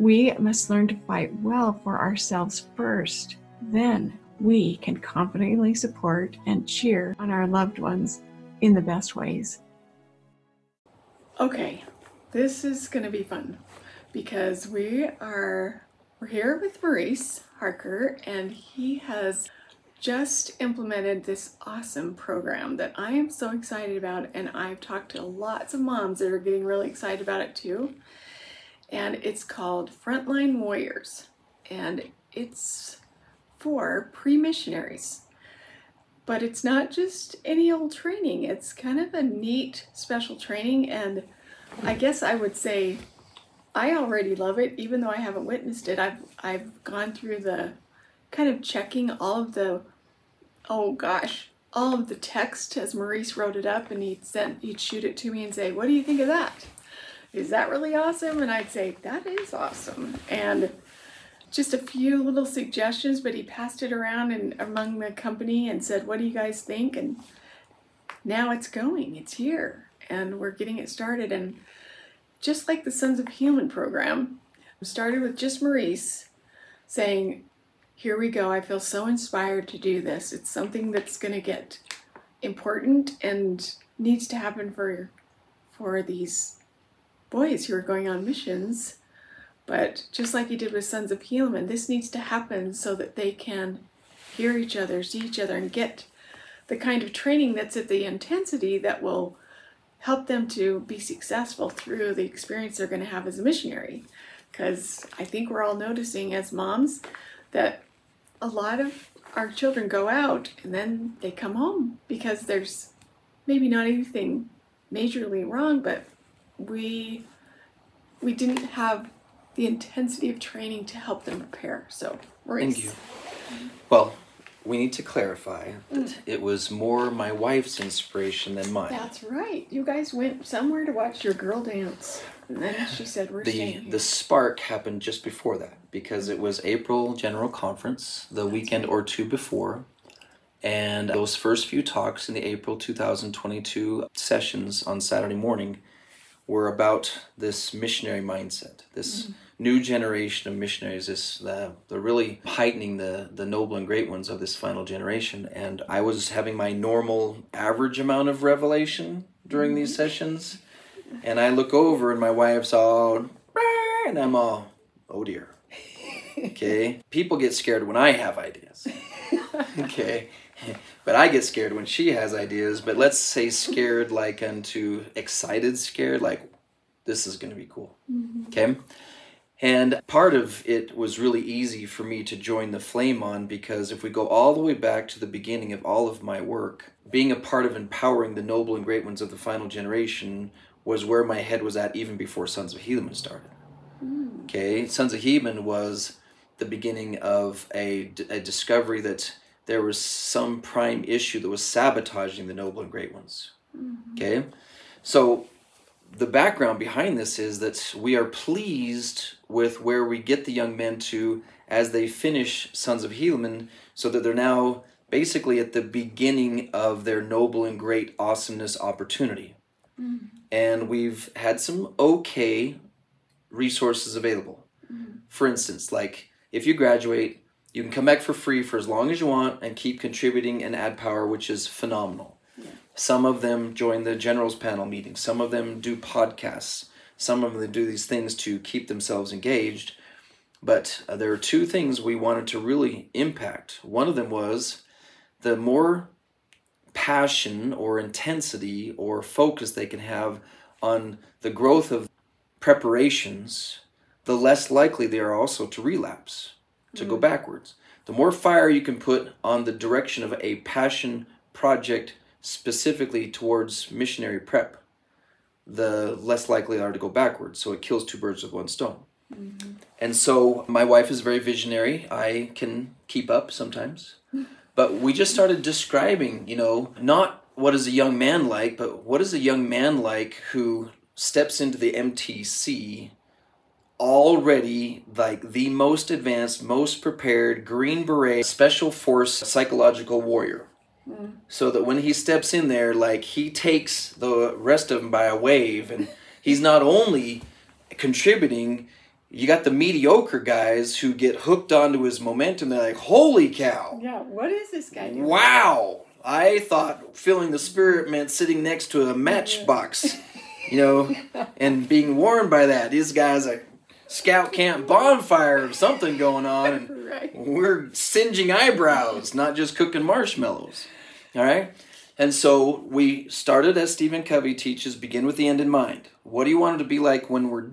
we must learn to fight well for ourselves first. Then we can confidently support and cheer on our loved ones in the best ways. Okay, this is going to be fun because we are we're here with Maurice Harker, and he has just implemented this awesome program that I am so excited about, and I've talked to lots of moms that are getting really excited about it too. And it's called Frontline Warriors, and it's for pre missionaries. But it's not just any old training, it's kind of a neat special training, and I guess I would say I already love it, even though I haven't witnessed it. I've I've gone through the kind of checking all of the oh gosh, all of the text as Maurice wrote it up and he'd send he'd shoot it to me and say, What do you think of that? Is that really awesome? And I'd say, That is awesome. And just a few little suggestions, but he passed it around and among the company and said, What do you guys think? And now it's going, it's here, and we're getting it started. And just like the Sons of Helaman program, started with just Maurice saying, Here we go. I feel so inspired to do this. It's something that's going to get important and needs to happen for for these boys who are going on missions. But just like he did with Sons of Helaman, this needs to happen so that they can hear each other, see each other, and get the kind of training that's at the intensity that will help them to be successful through the experience they're going to have as a missionary. Because I think we're all noticing as moms that a lot of our children go out and then they come home because there's maybe not anything majorly wrong, but we we didn't have the intensity of training to help them prepare. So, Maurice. Thank you. Well, we need to clarify that mm. it was more my wife's inspiration than mine. That's right. You guys went somewhere to watch your girl dance. And then she said, We're the, staying here. The spark happened just before that because it was April General Conference, the That's weekend right. or two before. And those first few talks in the April 2022 sessions on Saturday morning were about this missionary mindset, this. Mm new generation of missionaries this the, the really heightening the, the noble and great ones of this final generation. And I was having my normal average amount of revelation during these sessions. And I look over and my wife's all, and I'm all, oh dear. Okay. People get scared when I have ideas. Okay. But I get scared when she has ideas. But let's say scared like unto excited scared, like this is going to be cool. Mm-hmm. Okay. And part of it was really easy for me to join the flame on because if we go all the way back to the beginning of all of my work, being a part of empowering the noble and great ones of the final generation was where my head was at even before Sons of Helaman started. Mm. Okay, Sons of Helaman was the beginning of a, a discovery that there was some prime issue that was sabotaging the noble and great ones. Mm-hmm. Okay, so the background behind this is that we are pleased with where we get the young men to as they finish Sons of Helaman, so that they're now basically at the beginning of their noble and great awesomeness opportunity. Mm-hmm. And we've had some okay resources available. Mm-hmm. For instance, like if you graduate, you can come back for free for as long as you want and keep contributing and add power, which is phenomenal. Some of them join the generals panel meeting. Some of them do podcasts. Some of them do these things to keep themselves engaged. But uh, there are two things we wanted to really impact. One of them was the more passion or intensity or focus they can have on the growth of preparations, the less likely they are also to relapse, to mm-hmm. go backwards. The more fire you can put on the direction of a passion project specifically towards missionary prep, the less likely they are to go backwards. So it kills two birds with one stone. Mm-hmm. And so my wife is very visionary. I can keep up sometimes. But we just started describing, you know, not what is a young man like, but what is a young man like who steps into the MTC already like the most advanced, most prepared Green Beret Special Force psychological warrior. Hmm. So that when he steps in there, like he takes the rest of them by a wave, and he's not only contributing, you got the mediocre guys who get hooked onto his momentum. They're like, holy cow. Yeah, what is this guy doing? Wow. I thought feeling the spirit meant sitting next to a matchbox, you know, and being warmed by that. These guys are scout camp bonfire or something going on, and right. we're singeing eyebrows, not just cooking marshmallows. All right? And so we started, as Stephen Covey teaches, begin with the end in mind. What do you want it to be like when we're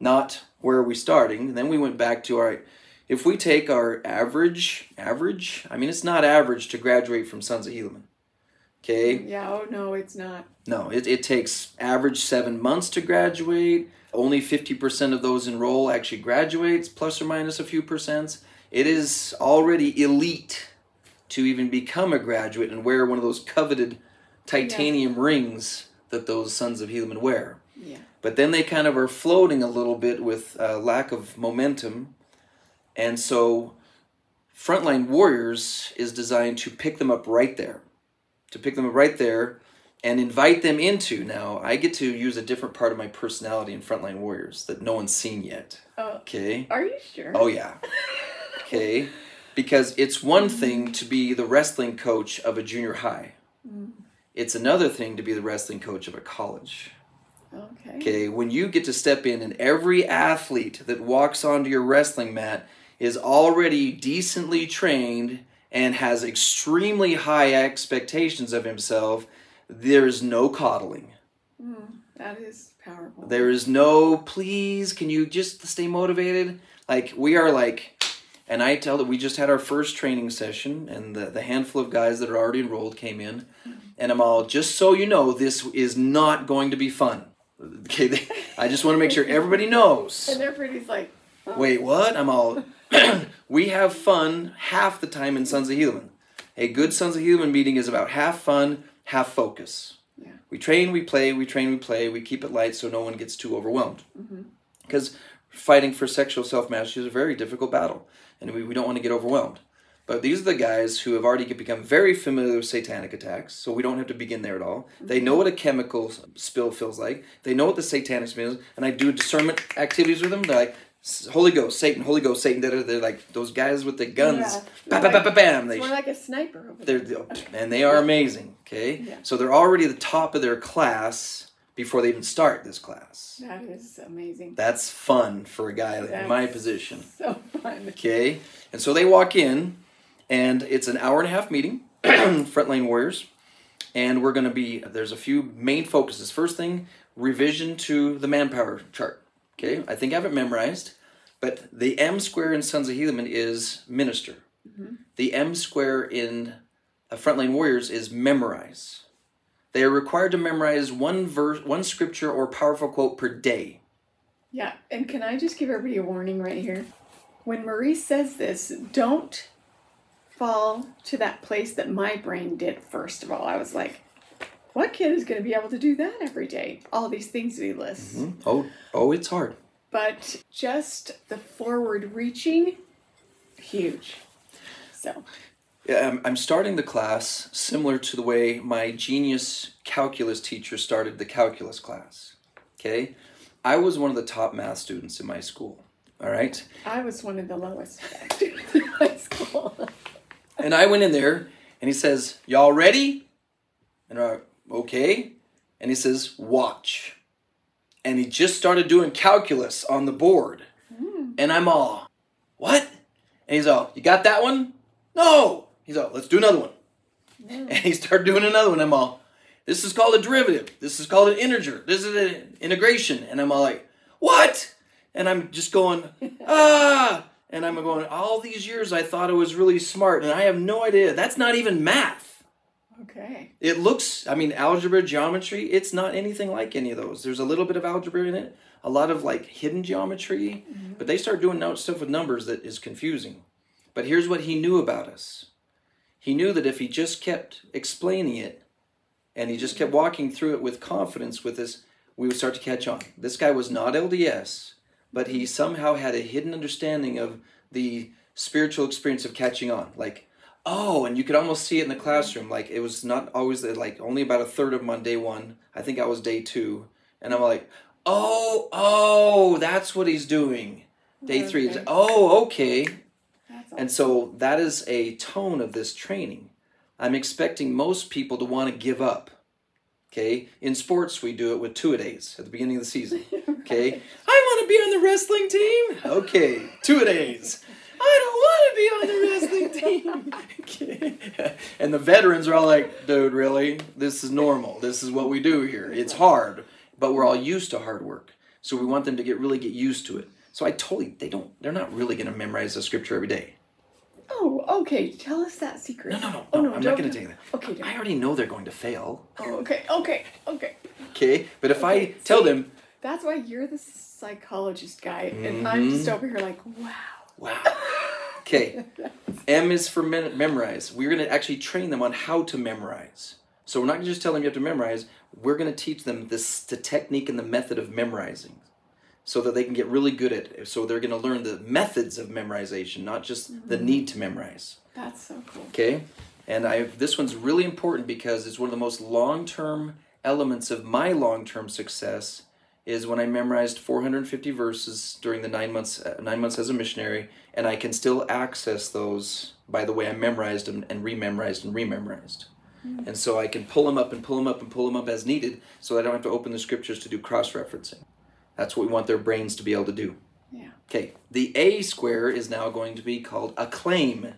not where are we starting? And then we went back to, all right, if we take our average, average, I mean, it's not average to graduate from Sons of Helaman. Okay? Yeah, oh no, it's not. No, it, it takes average seven months to graduate. Only 50% of those enroll actually graduates, plus or minus a few percents. It is already elite to even become a graduate and wear one of those coveted titanium rings that those sons of Helaman wear. Yeah. But then they kind of are floating a little bit with uh, lack of momentum. And so Frontline Warriors is designed to pick them up right there. To pick them up right there and invite them into. Now, I get to use a different part of my personality in Frontline Warriors that no one's seen yet. Oh. Okay. Are you sure? Oh, yeah. Okay because it's one thing to be the wrestling coach of a junior high. Mm. It's another thing to be the wrestling coach of a college. Okay. Okay, when you get to step in and every athlete that walks onto your wrestling mat is already decently trained and has extremely high expectations of himself, there's no coddling. Mm, that is powerful. There is no, please, can you just stay motivated? Like, we are like, and I tell that we just had our first training session, and the, the handful of guys that are already enrolled came in. And I'm all, just so you know, this is not going to be fun. Okay, they, I just want to make sure everybody knows. And everybody's like, oh. wait, what? I'm all, we have fun half the time in Sons of Helaman. A good Sons of Helaman meeting is about half fun, half focus. Yeah. We train, we play, we train, we play, we keep it light so no one gets too overwhelmed. Because mm-hmm. fighting for sexual self mastery is a very difficult battle and we, we don't want to get overwhelmed. But these are the guys who have already become very familiar with satanic attacks, so we don't have to begin there at all. Mm-hmm. They know what a chemical spill feels like. They know what the satanic spill is, and I do discernment activities with them. They're like, Holy Ghost, Satan, Holy Ghost, Satan. They're, they're like those guys with the guns. Yeah. Bam. They, more like a sniper. They're, and they are amazing, okay? Yeah. So they're already at the top of their class before they even start this class. That is amazing. That's fun for a guy That's in my position. So fun. Okay. And so they walk in, and it's an hour and a half meeting, Frontline Warriors. And we're going to be, there's a few main focuses. First thing, revision to the manpower chart. Okay. I think I have it memorized. But the M square in Sons of Helaman is minister. The M square in uh, Frontline Warriors is memorize. They are required to memorize one verse, one scripture or powerful quote per day. Yeah, and can I just give everybody a warning right here? When Marie says this, don't fall to that place that my brain did first of all. I was like, what kid is going to be able to do that every day? All these things he lists. Hmm? Oh, oh, it's hard. But just the forward reaching, huge. So, Yeah, I'm, I'm starting the class similar to the way my genius calculus teacher started the calculus class. Okay? I was one of the top math students in my school. All right? I was one of the lowest students in high school. And I went in there and he says, Y'all ready? And I'm like, okay. And he says, Watch. And he just started doing calculus on the board. And I'm all, What? And he's all, You got that one? No. He's all, Let's do another one. And he started doing another one. I'm all, This is called a derivative. This is called an integer. This is an integration. And I'm all like, What? And I'm just going, Ah. And I'm going, All these years I thought it was really smart. And I have no idea. That's not even math. Okay. It looks, I mean, algebra, geometry, it's not anything like any of those. There's a little bit of algebra in it, a lot of like hidden geometry, mm-hmm. but they start doing stuff with numbers that is confusing. But here's what he knew about us he knew that if he just kept explaining it and he just kept mm-hmm. walking through it with confidence with us, we would start to catch on. This guy was not LDS, but he somehow had a hidden understanding of the spiritual experience of catching on. Like, oh, and you could almost see it in the classroom. Like, it was not always like only about a third of them on day one. I think I was day two. And I'm like, oh, oh, that's what he's doing. Day three, is oh, okay. That's And so that is a tone of this training. I'm expecting most people to want to give up. Okay? In sports, we do it with two a days at the beginning of the season. Okay? I want to be on the wrestling team. Okay, two a days. I don't want to be on the wrestling team. Okay. And the veterans are all like, dude, really? This is normal. This is what we do here. It's hard, but we're all used to hard work. So we want them to get really get used to it. So I totally they don't they're not really going to memorize the scripture every day. Oh, okay. Tell us that secret. No, no, no. Oh, no, no I'm don't- going to tell you that. Okay, don't. I already know they're going to fail. Oh, okay, okay, okay. Okay, but if I Okay, tell them, That's why you're the psychologist guy, and I'm just Mhm. over here like, wow. wow. Okay, M is for men- memorize. We're going to actually train them on how to memorize. So we're not going to just tell them you have to memorize. We're going to teach them this the technique and the method of memorizing, so that they can get really good at. it. So they're going to learn the methods of memorization, not just the mm-hmm. need to memorize. That's so cool. Okay, and I this one's really important because it's one of the most long term elements of my long term success. Is when I memorized 450 verses during the nine months uh, nine months as a missionary, and I can still access those by the way I memorized them and rememorized and rememorized. And so I can pull them up and pull them up and pull them up as needed, so I don't have to open the scriptures to do cross referencing. That's what we want their brains to be able to do. Yeah. Okay, the A square is now going to be called acclaim.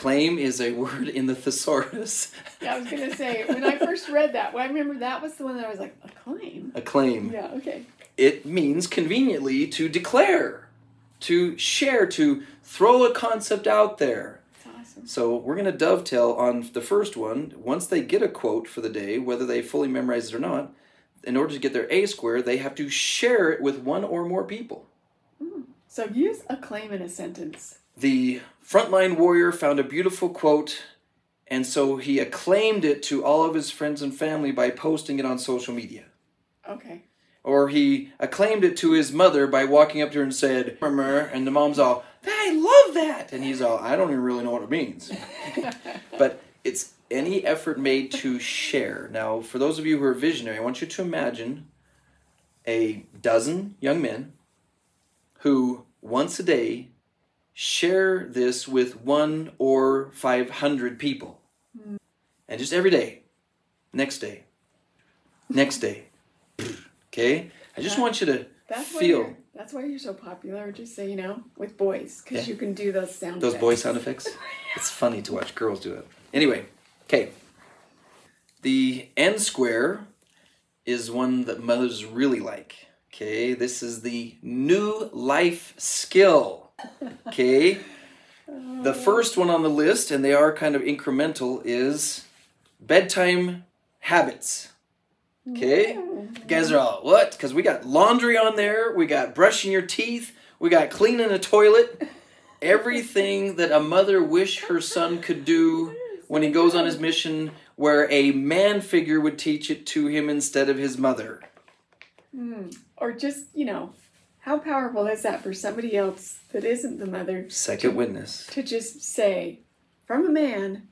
Acclaim is a word in the thesaurus. Yeah, I was gonna say when I first read that, well, I remember that was the one that I was like, a claim. A claim. Yeah. Okay. It means conveniently to declare, to share, to throw a concept out there. That's awesome. So we're going to dovetail on the first one. Once they get a quote for the day, whether they fully memorize it or not, in order to get their A square, they have to share it with one or more people. Hmm. So use a claim in a sentence. The frontline warrior found a beautiful quote, and so he acclaimed it to all of his friends and family by posting it on social media. Okay. Or he acclaimed it to his mother by walking up to her and said, "Murmur," and the mom's all, I love that! And he's all, I don't even really know what it means. but it's any effort made to share. Now, for those of you who are visionary, I want you to imagine a dozen young men who once a day share this with one or 500 people. And just every day, next day, next day. Okay? I just want you to That's feel that's why you're so popular. Just so you know, with boys, because Yeah. you can do those sound. those effects. boy sound effects. It's funny to watch girls do it. Anyway, okay. The N square is one that mothers really like. Okay, this is the new life skill. Okay, the first one on the list, and they are kind of incremental, is bedtime habits. Okay, guys are all what? Because we got laundry on there, we got brushing your teeth, we got cleaning a toilet, everything that a mother wish her son could do when he goes on his mission, where a man figure would teach it to him instead of his mother. Mm. Or just, you know, how powerful is that for somebody else that isn't the mother? Second witness. To just say, from a man,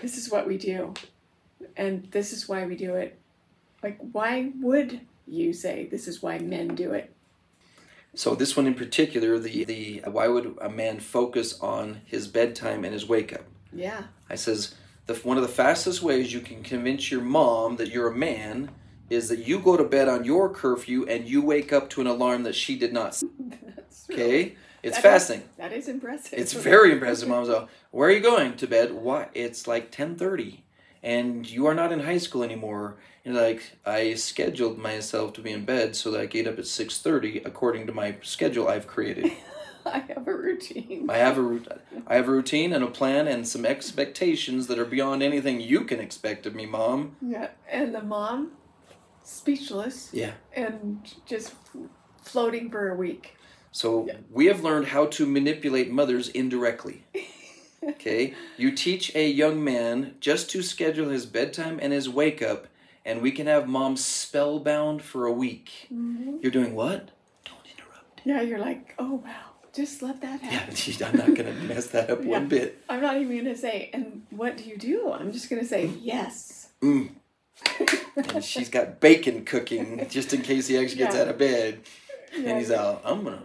this is what we do, and this is why we do it. Like, why would you say this is why men do it? So this one in particular, the the why would a man focus on his bedtime and his wake up? Yeah. I says the one of the fastest ways you can convince your mom that you're a man is that you go to bed on your curfew and you wake up to an alarm that she did not. okay, it's that fascinating. Is, that is impressive. It's very impressive. Mom's like, where are you going to bed? Why? It's like ten thirty, and you are not in high school anymore. And like I scheduled myself to be in bed so that I get up at six thirty according to my schedule I've created. I have a routine. I have a I have a routine and a plan and some expectations that are beyond anything you can expect of me, mom. Yeah, and the mom, speechless. Yeah. And just floating for a week. So yeah. we have learned how to manipulate mothers indirectly. okay, you teach a young man just to schedule his bedtime and his wake up, and we can have mom spellbound for a week. Mm-hmm. You're doing what? Don't interrupt. Yeah, you're like, oh wow just let that happen. Yeah, I'm not going to mess that up yeah. one bit. I'm not even going to say, and what do you do? I'm just going to say, yes. Mm. And she's got bacon cooking just in case he actually gets yeah. out of bed. Yeah, and he's out, I'm to.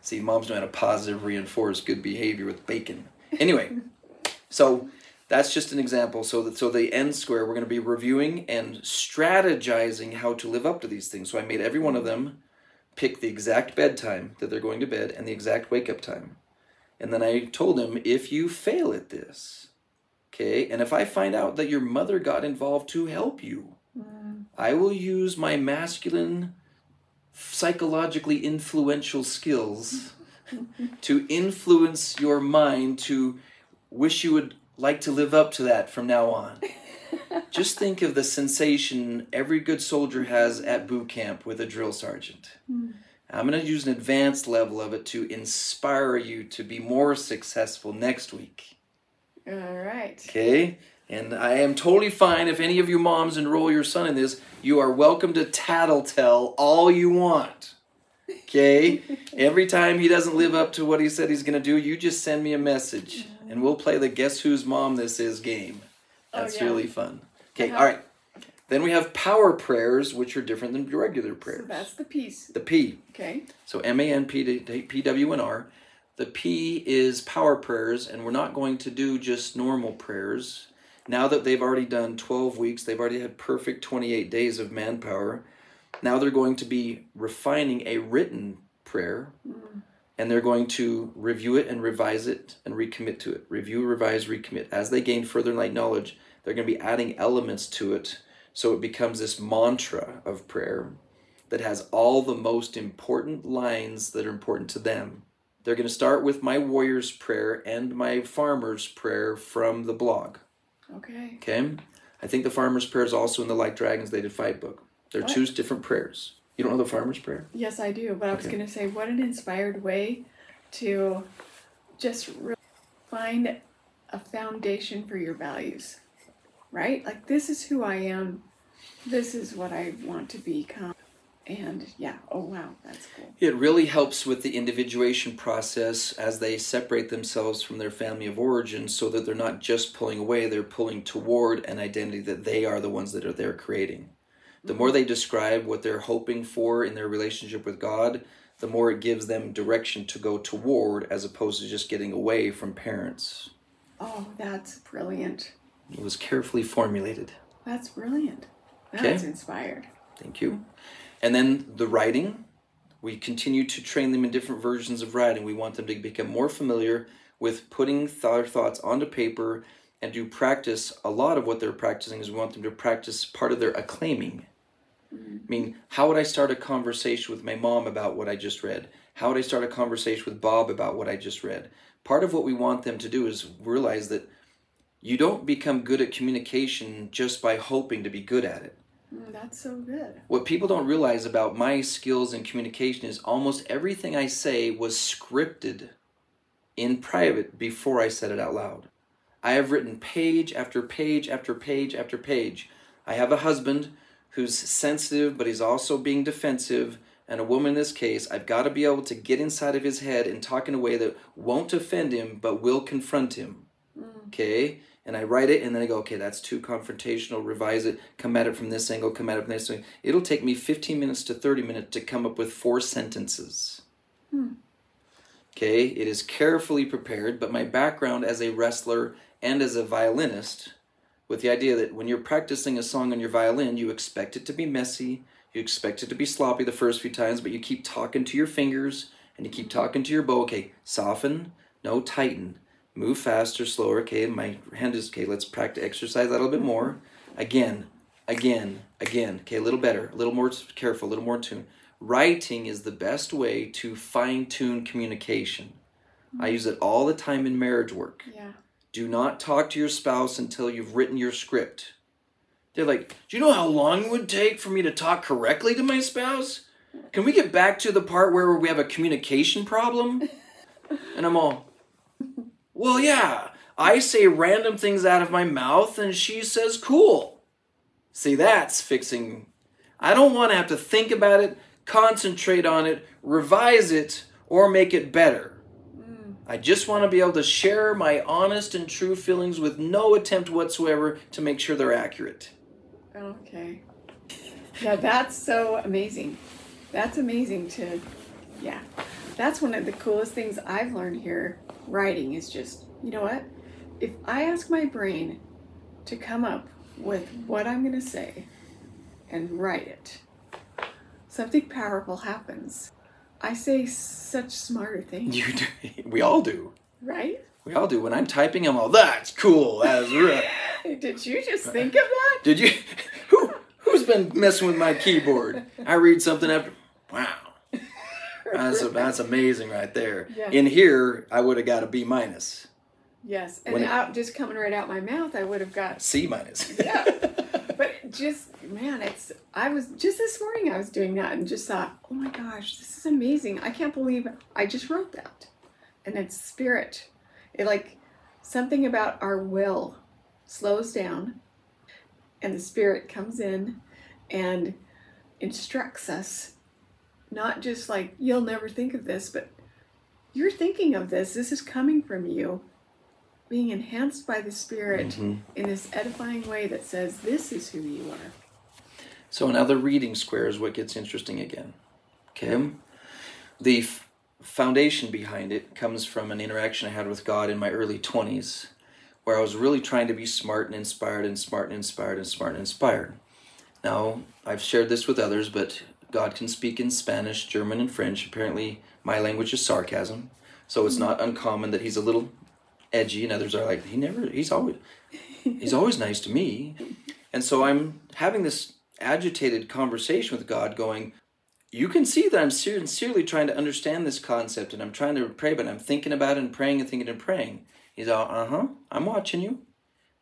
See, moms know how to positive reinforce good behavior with bacon. Anyway, so that's just an example. So that so the end square, we're going to be reviewing and strategizing how to live up to these things. So I made every one of them pick the exact bedtime that they're going to bed and the exact wake up time. And then I told him, if you fail at this, okay, and if I find out that your mother got involved to help you, mm. I will use my masculine, psychologically influential skills to influence your mind to wish you would like to live up to that from now on. Just think of the sensation every good soldier has at boot camp with a drill sergeant. Mm. I'm going to use an advanced level of it to inspire you to be more successful next week. All right. Okay. And I am totally fine if any of you moms enroll your son in this. You are welcome to tattletale all you want. Okay? Every time he doesn't live up to what he said he's going to do, you just send me a message and we'll play the guess whose mom this is game. Oh, That's oh, yeah. really fun. Okay, uh-huh. all right. Then we have power prayers, which are different than regular prayers. So that's the piece. The P. Okay. So M A N P P W N R. The P is power prayers, and we're not going to do just normal prayers. Now that they've already done 12 weeks, they've already had perfect 28 days of manpower. Now they're going to be refining a written prayer. Mm. And they're going to review it and revise it and recommit to it. Review, revise, recommit. As they gain further light knowledge, they're going to be adding elements to it so it becomes this mantra of prayer that has all the most important lines that are important to them. They're going to start with my warrior's prayer and my farmer's prayer from the blog. Okay. Okay. I think the farmer's prayer is also in the Like Dragons They Did Fight book. They're what? two different prayers. You don't know the farmer's prayer? Yes, I do. But I was going to say, what an inspired way to just find a foundation for your values right? Like, this is who I am. This is what I want to become. And yeah, oh wow, that's cool. It really helps with the individuation process as they separate themselves from their family of origin so that they're not just pulling away, they're pulling toward an identity that they are the ones that are there creating. The more mm-hmm. they describe what they're hoping for in their relationship with God, the more it gives them direction to go toward as opposed to just getting away from parents. Oh, that's brilliant. It was carefully formulated. That's brilliant. That's okay. inspired. Thank you. Mm-hmm. And then the writing, we continue to train them in different versions of writing. We want them to become more familiar with putting their thoughts onto paper and do practice. A lot of what they're practicing is we want them to practice part of their acclaiming. I mean, how would I start a conversation with my mom about what I just read? How would I start a conversation with Bob about what I just read? Part of what we want them to do is realize that you don't become good at communication just by hoping to be good at it. Mm, that's so good. What people don't realize about my skills in communication is almost everything I say was scripted in private before I said it out loud. I have written page after page after page after page. I have a husband who's sensitive, but he's also being defensive. And a woman in this case, I've got to be able to get inside of his head and talk in a way that won't offend him, but will confront him. Mm. Okay? And I write it and then I go, okay, that's too confrontational, revise it, come at it from this angle, come at it from this angle. It'll take me 15 minutes to 30 minutes to come up with four sentences. Hmm. Okay? It is carefully prepared, but my background as a wrestler and as a violinist with the idea that when you're practicing a song on your violin, you expect it to be messy, you expect it to be sloppy the first few times, but you keep talking to your fingers and you keep talking to your bow. Okay, soften, no tighten, move faster, slower. Okay, my hand is okay. Let's practice, exercise that a little bit more. Again, again, again. Okay, a little better, a little more careful, a little more tune. Writing is the best way to fine tune communication. I use it all the time in marriage work. Yeah. Do not talk to your spouse until you've written your script. They're like, Do you know how long it would take for me to talk correctly to my spouse? Can we get back to the part where we have a communication problem? And I'm all, Well, yeah. I say random things out of my mouth and she says cool. See, that's fixing. I don't want to have to think about it, concentrate on it, revise it, or make it better. I just want to be able to share my honest and true feelings with no attempt whatsoever to make sure they're accurate. Okay. Yeah, that's so amazing. That's amazing to, yeah. That's one of the coolest things I've learned here. Writing is just, you know what? If I ask my brain to come up with what I'm going to say and write it, something powerful happens. I say such smarter things, You do. We all do. right? We all do. When I'm typing, I'm all, that's cool. That's right. Did you just think of that? Did you? Who, who's been messing with my keyboard? I read something after. Wow. That's, that's amazing right there. Yeah. In here, I would have got a B minus. Yes, and it- out just coming right out my mouth, I would have got C minus. Yeah. but just man it's i was just this morning i was doing that and just thought oh my gosh this is amazing i can't believe i just wrote that and it's spirit it like something about our will slows down and the spirit comes in and instructs us not just like you'll never think of this but you're thinking of this this is coming from you being enhanced by the spirit Mhm. in this edifying way that says this is who you are So another reading square is what gets interesting again. Okay, the f- foundation behind it comes from an interaction I had with God in my early twenties, where I was really trying to be smart and inspired and smart and inspired and smart and inspired. Now I've shared this with others, but God can speak in Spanish, German, and French. Apparently, my language is sarcasm, so it's not uncommon that he's a little edgy, and others are like, he never, he's always, he's always nice to me. And so I'm having this agitated conversation with God, going, You can see that I'm sincerely trying to understand this concept and I'm trying to pray, but I'm thinking about it and praying and thinking and praying. He's all, Uh huh, I'm watching you.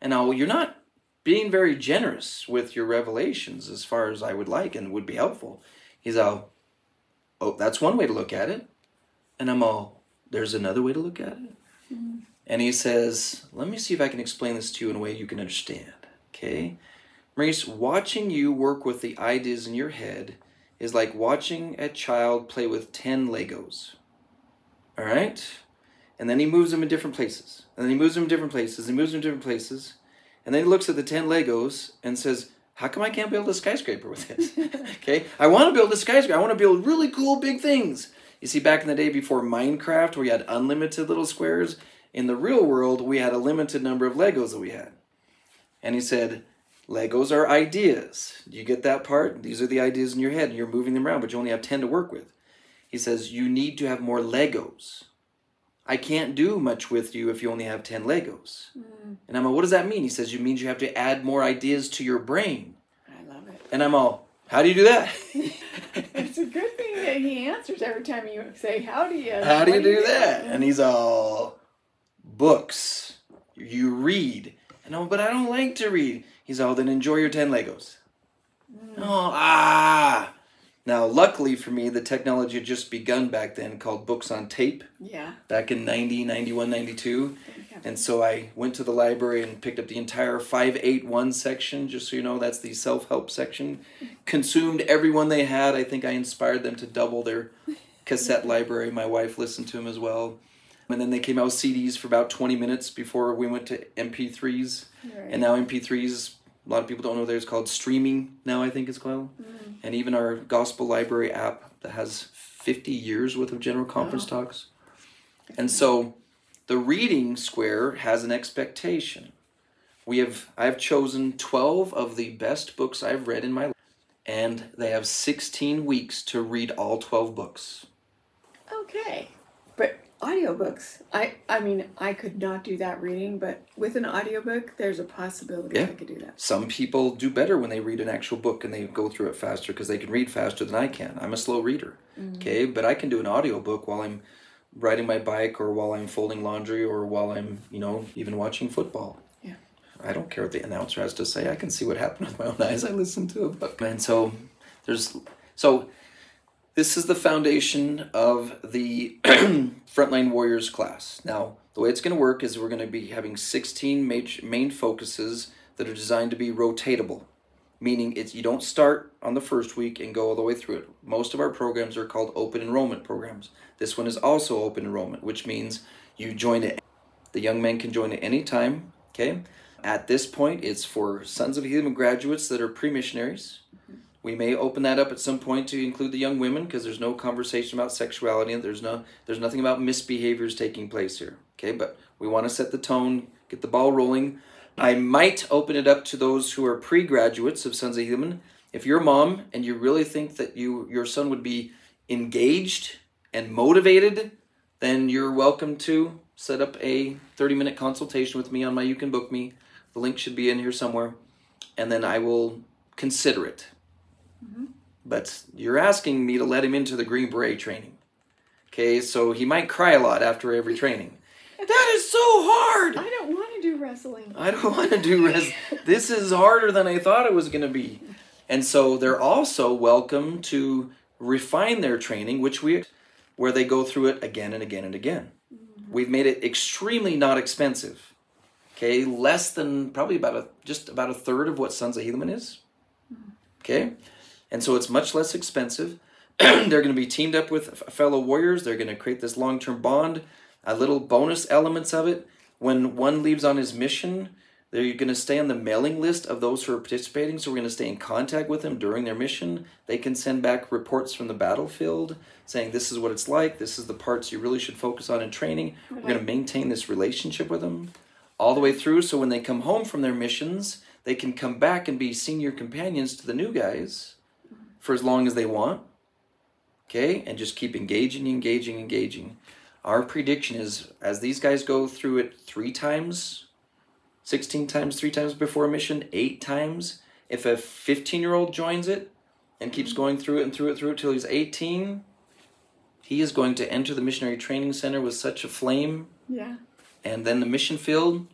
And I'll, you're not being very generous with your revelations as far as I would like and would be helpful. He's all, Oh, that's one way to look at it. And I'm all, There's another way to look at it. Mm-hmm. And he says, Let me see if I can explain this to you in a way you can understand. Okay? Maurice, watching you work with the ideas in your head is like watching a child play with 10 Legos. All right? And then he moves them in different places. And then he moves them in different places. He moves them in different places. And then he looks at the 10 Legos and says, How come I can't build a skyscraper with this? okay? I want to build a skyscraper. I want to build really cool big things. You see, back in the day before Minecraft, you had unlimited little squares, in the real world, we had a limited number of Legos that we had. And he said, Legos are ideas. Do you get that part? These are the ideas in your head, and you're moving them around, but you only have 10 to work with. He says, You need to have more Legos. I can't do much with you if you only have 10 Legos. And I'm like, What does that mean? He says, It means you have to add more ideas to your brain. i love it And I'm all, How do you do that? it's a good thing that he answers every time you say, How do you? How do you what do that? And he's all, Books. You read. And oh, but I don't like to read. He's all, Then enjoy your 10 Legos. Oh, ah. Now, luckily for me, the technology had just begun back then called books on tape Yeah. back in 90, 91, 92. And so I went to the library and picked up the entire 581 section, just so you know, that's the self help section. Consumed every one they had. I think I inspired them to double their cassette library. My wife listened to them as well. And then they came out with CDs for about 20 minutes before we went to MP3s. Right. And now MP3s, a lot of people don't know there's called streaming now, I think it's called. Mm. And even our gospel library app that has 50 years worth of general conference talks. And so the reading square has an expectation. We have I've chosen 12 of the best books I've read in my life and they have 16 weeks to read all 12 books. Okay. But audiobooks, I I mean, I could not do that reading, but with an audiobook, there's a possibility Yeah. I could do that. Some people do better when they read an actual book and they go through it faster because they can read faster than I can. I'm a slow reader. Mm-hmm. Okay, but I can do an audiobook while I'm riding my bike or while I'm folding laundry or while I'm, you know, even watching football. Yeah. I don't care what the announcer has to say. I can see what happened with my own eyes. I listen to a book. And so there's so this is the foundation of the Frontline Warriors class. Now, the way it's going to work is we're going to be having 16 major, main focuses that are designed to be rotatable, meaning it's you don't start on the first week and go all the way through it. Most of our programs are called open enrollment programs. This one is also open enrollment, which means you join it. The young men can join at any time. Okay. At this point, it's for Sons of Helaman graduates that are pre-missionaries. We may open that up at some point to include the young women because there's no conversation about sexuality and there's no there's nothing about misbehaviors taking place here. Okay, but we want to set the tone, get the ball rolling. I might open it up to those who are pre-graduates of Sons of Helaman. If you're a mom and you really think that you your son would be engaged and motivated, then you're welcome to set up a 30-minute consultation with me on my You Can Book Me. The link should be in here somewhere, and then I will consider it. Mm-hmm. But you're asking me to let him into the Green Beret training. Okay, so he might cry a lot after every training. That is so hard. I don't want to do wrestling. I don't want to do wrestling. This is harder than I thought it was going to be. And so they're also welcome to refine their training, which we where they go through it again and again and again. Mm-hmm. We've made it extremely not expensive. Okay, less than probably about a just about a third of what Sons of Helaman is. Mm-hmm. Okay, and so it's much less expensive. They're going to be teamed up with fellow warriors. They're going to create this long term bond. A little bonus elements of it. When one leaves on his mission, they're going to stay on the mailing list of those who are participating. So we're going to stay in contact with them during their mission. They can send back reports from the battlefield saying this is what it's like. This is the parts you really should focus on in training. We're going to maintain this relationship with them all the way through. So when they come home from their missions, they can come back and be senior companions to the new guys for as long as they want. Okay, and just keep engaging, engaging, engaging. Our prediction is as these guys go through it three times, 16 times, three times before a mission, eight times, if a 15 year old joins it and keeps going through it and through it, through it till he's 18, he is going to enter the missionary training center with such a flame Yeah. and then the mission field,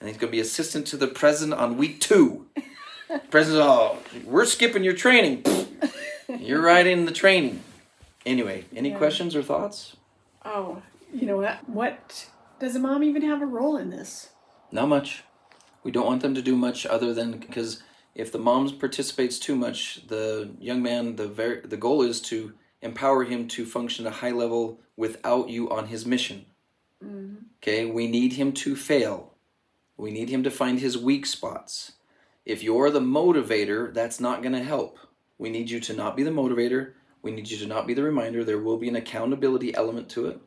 and he's going to be assistant to the president on week two. President, oh, we're skipping your training. You're right in the training. Anyway, any Yeah. questions or thoughts? Oh, you know what? What does a mom even have a role in this? Not much. We don't want them to do much other than because if the mom participates too much, the young man, the very, the goal is to empower him to function at a high level without you on his mission. Mm-hmm. Okay, we need him to fail. We need him to find his weak spots. If you're the motivator, that's not going to help. We need you to not be the motivator. We need you to not be the reminder. There will be an accountability element to it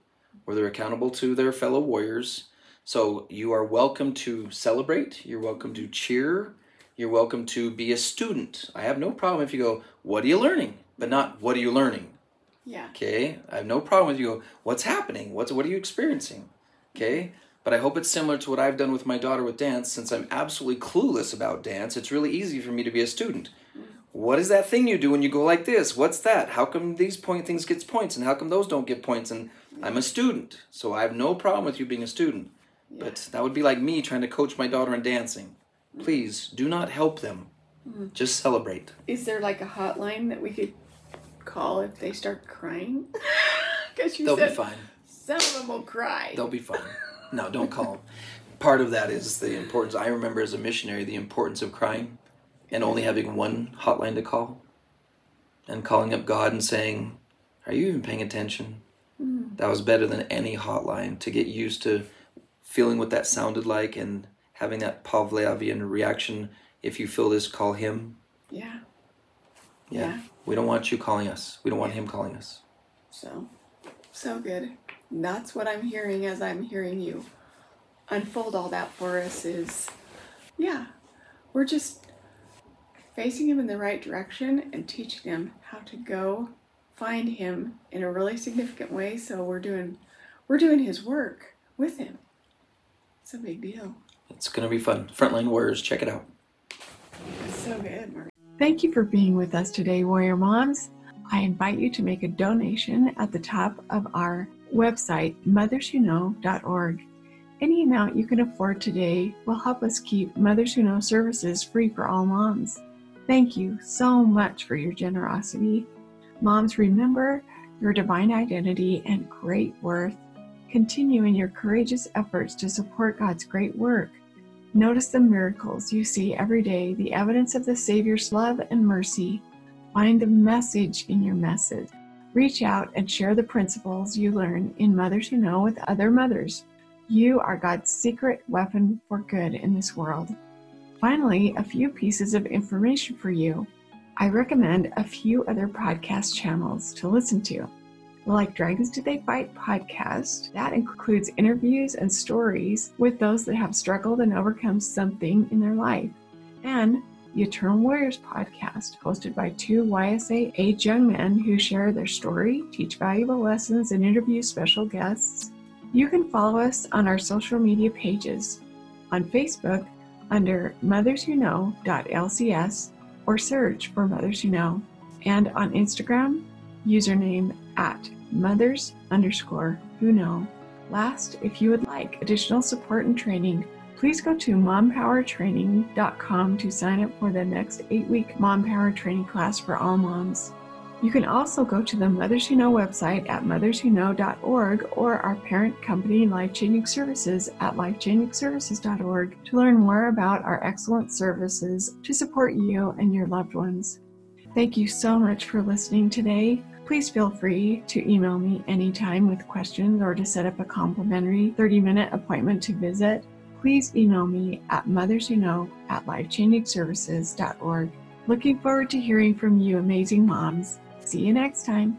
where they're accountable to their fellow warriors. So you are welcome to celebrate. You're welcome to cheer. You're welcome to be a student. I have no problem if you go, What are you learning? But not, What are you learning? Yeah. Okay, I have no problem with you. Go, What's happening? What's what are you experiencing? Okay, but I hope it's similar to what I've done with my daughter with dance. Since I'm absolutely clueless about dance, it's really easy for me to be a student. what is that thing you do when you go like this? What's that? How come these point things gets points and how come those don't get points? And I'm a student, so I have no problem with you being a student. Yeah. But that would be like me trying to coach my daughter in dancing. Please do not help them. Mm. Just celebrate. Is there like a hotline that we could call if they start crying? Because you They'll said be fine. some of them will cry. They'll be fine. No, don't call them. Part of that is the importance. I remember as a missionary the importance of crying and only having one hotline to call and calling up God and saying, Are you even paying attention? Mm. That was better than any hotline to get used to feeling what that sounded like and having that Pavlovian reaction. If you feel this, call him. Yeah. Yeah. Yeah. We don't want you calling us. We don't want him calling us. So, so good. That's what I'm hearing as I'm hearing you unfold all that for us is, yeah, we're just facing him in the right direction and teaching him how to go find him in a really significant way. So we're doing, we're doing his work with him. It's a big deal. It's going to be fun. Frontline Warriors, check it out. It's so good. Mark. Thank you for being with us today, Warrior Moms. I invite you to make a donation at the top of our website, motherswhoknow.org. Any amount you can afford today will help us keep Mothers Who Know services free for all moms. Thank you so much for your generosity. Moms, remember your divine identity and great worth. Continue in your courageous efforts to support God's great work. Notice the miracles you see every day, the evidence of the Savior's love and mercy. Find the message in your message. Reach out and share the principles you learn in Mothers Who Know with other mothers. You are God's secret weapon for good in this world. Finally, a few pieces of information for you. I recommend a few other podcast channels to listen to. Like Dragons Did They Fight podcast, that includes interviews and stories with those that have struggled and overcome something in their life. And the Eternal Warriors podcast, hosted by two YSA age young men who share their story, teach valuable lessons, and interview special guests. You can follow us on our social media pages on Facebook under motherswhoknow.lcs or search for Mothers Who Know, and on Instagram, username at mothers underscore who know. Last, if you would like additional support and training, please go to mompowertraining.com to sign up for the next eight week Mom Power training class for all moms. You can also go to the Mothers Who Know website at motherswhoknow.org or our parent company Life Changing Services at lifechangingservices.org to learn more about our excellent services to support you and your loved ones. Thank you so much for listening today. Please feel free to email me anytime with questions or to set up a complimentary 30 minute appointment to visit. Please email me at motherswhoknow at lifechangingservices.org. Looking forward to hearing from you, amazing moms. See you next time.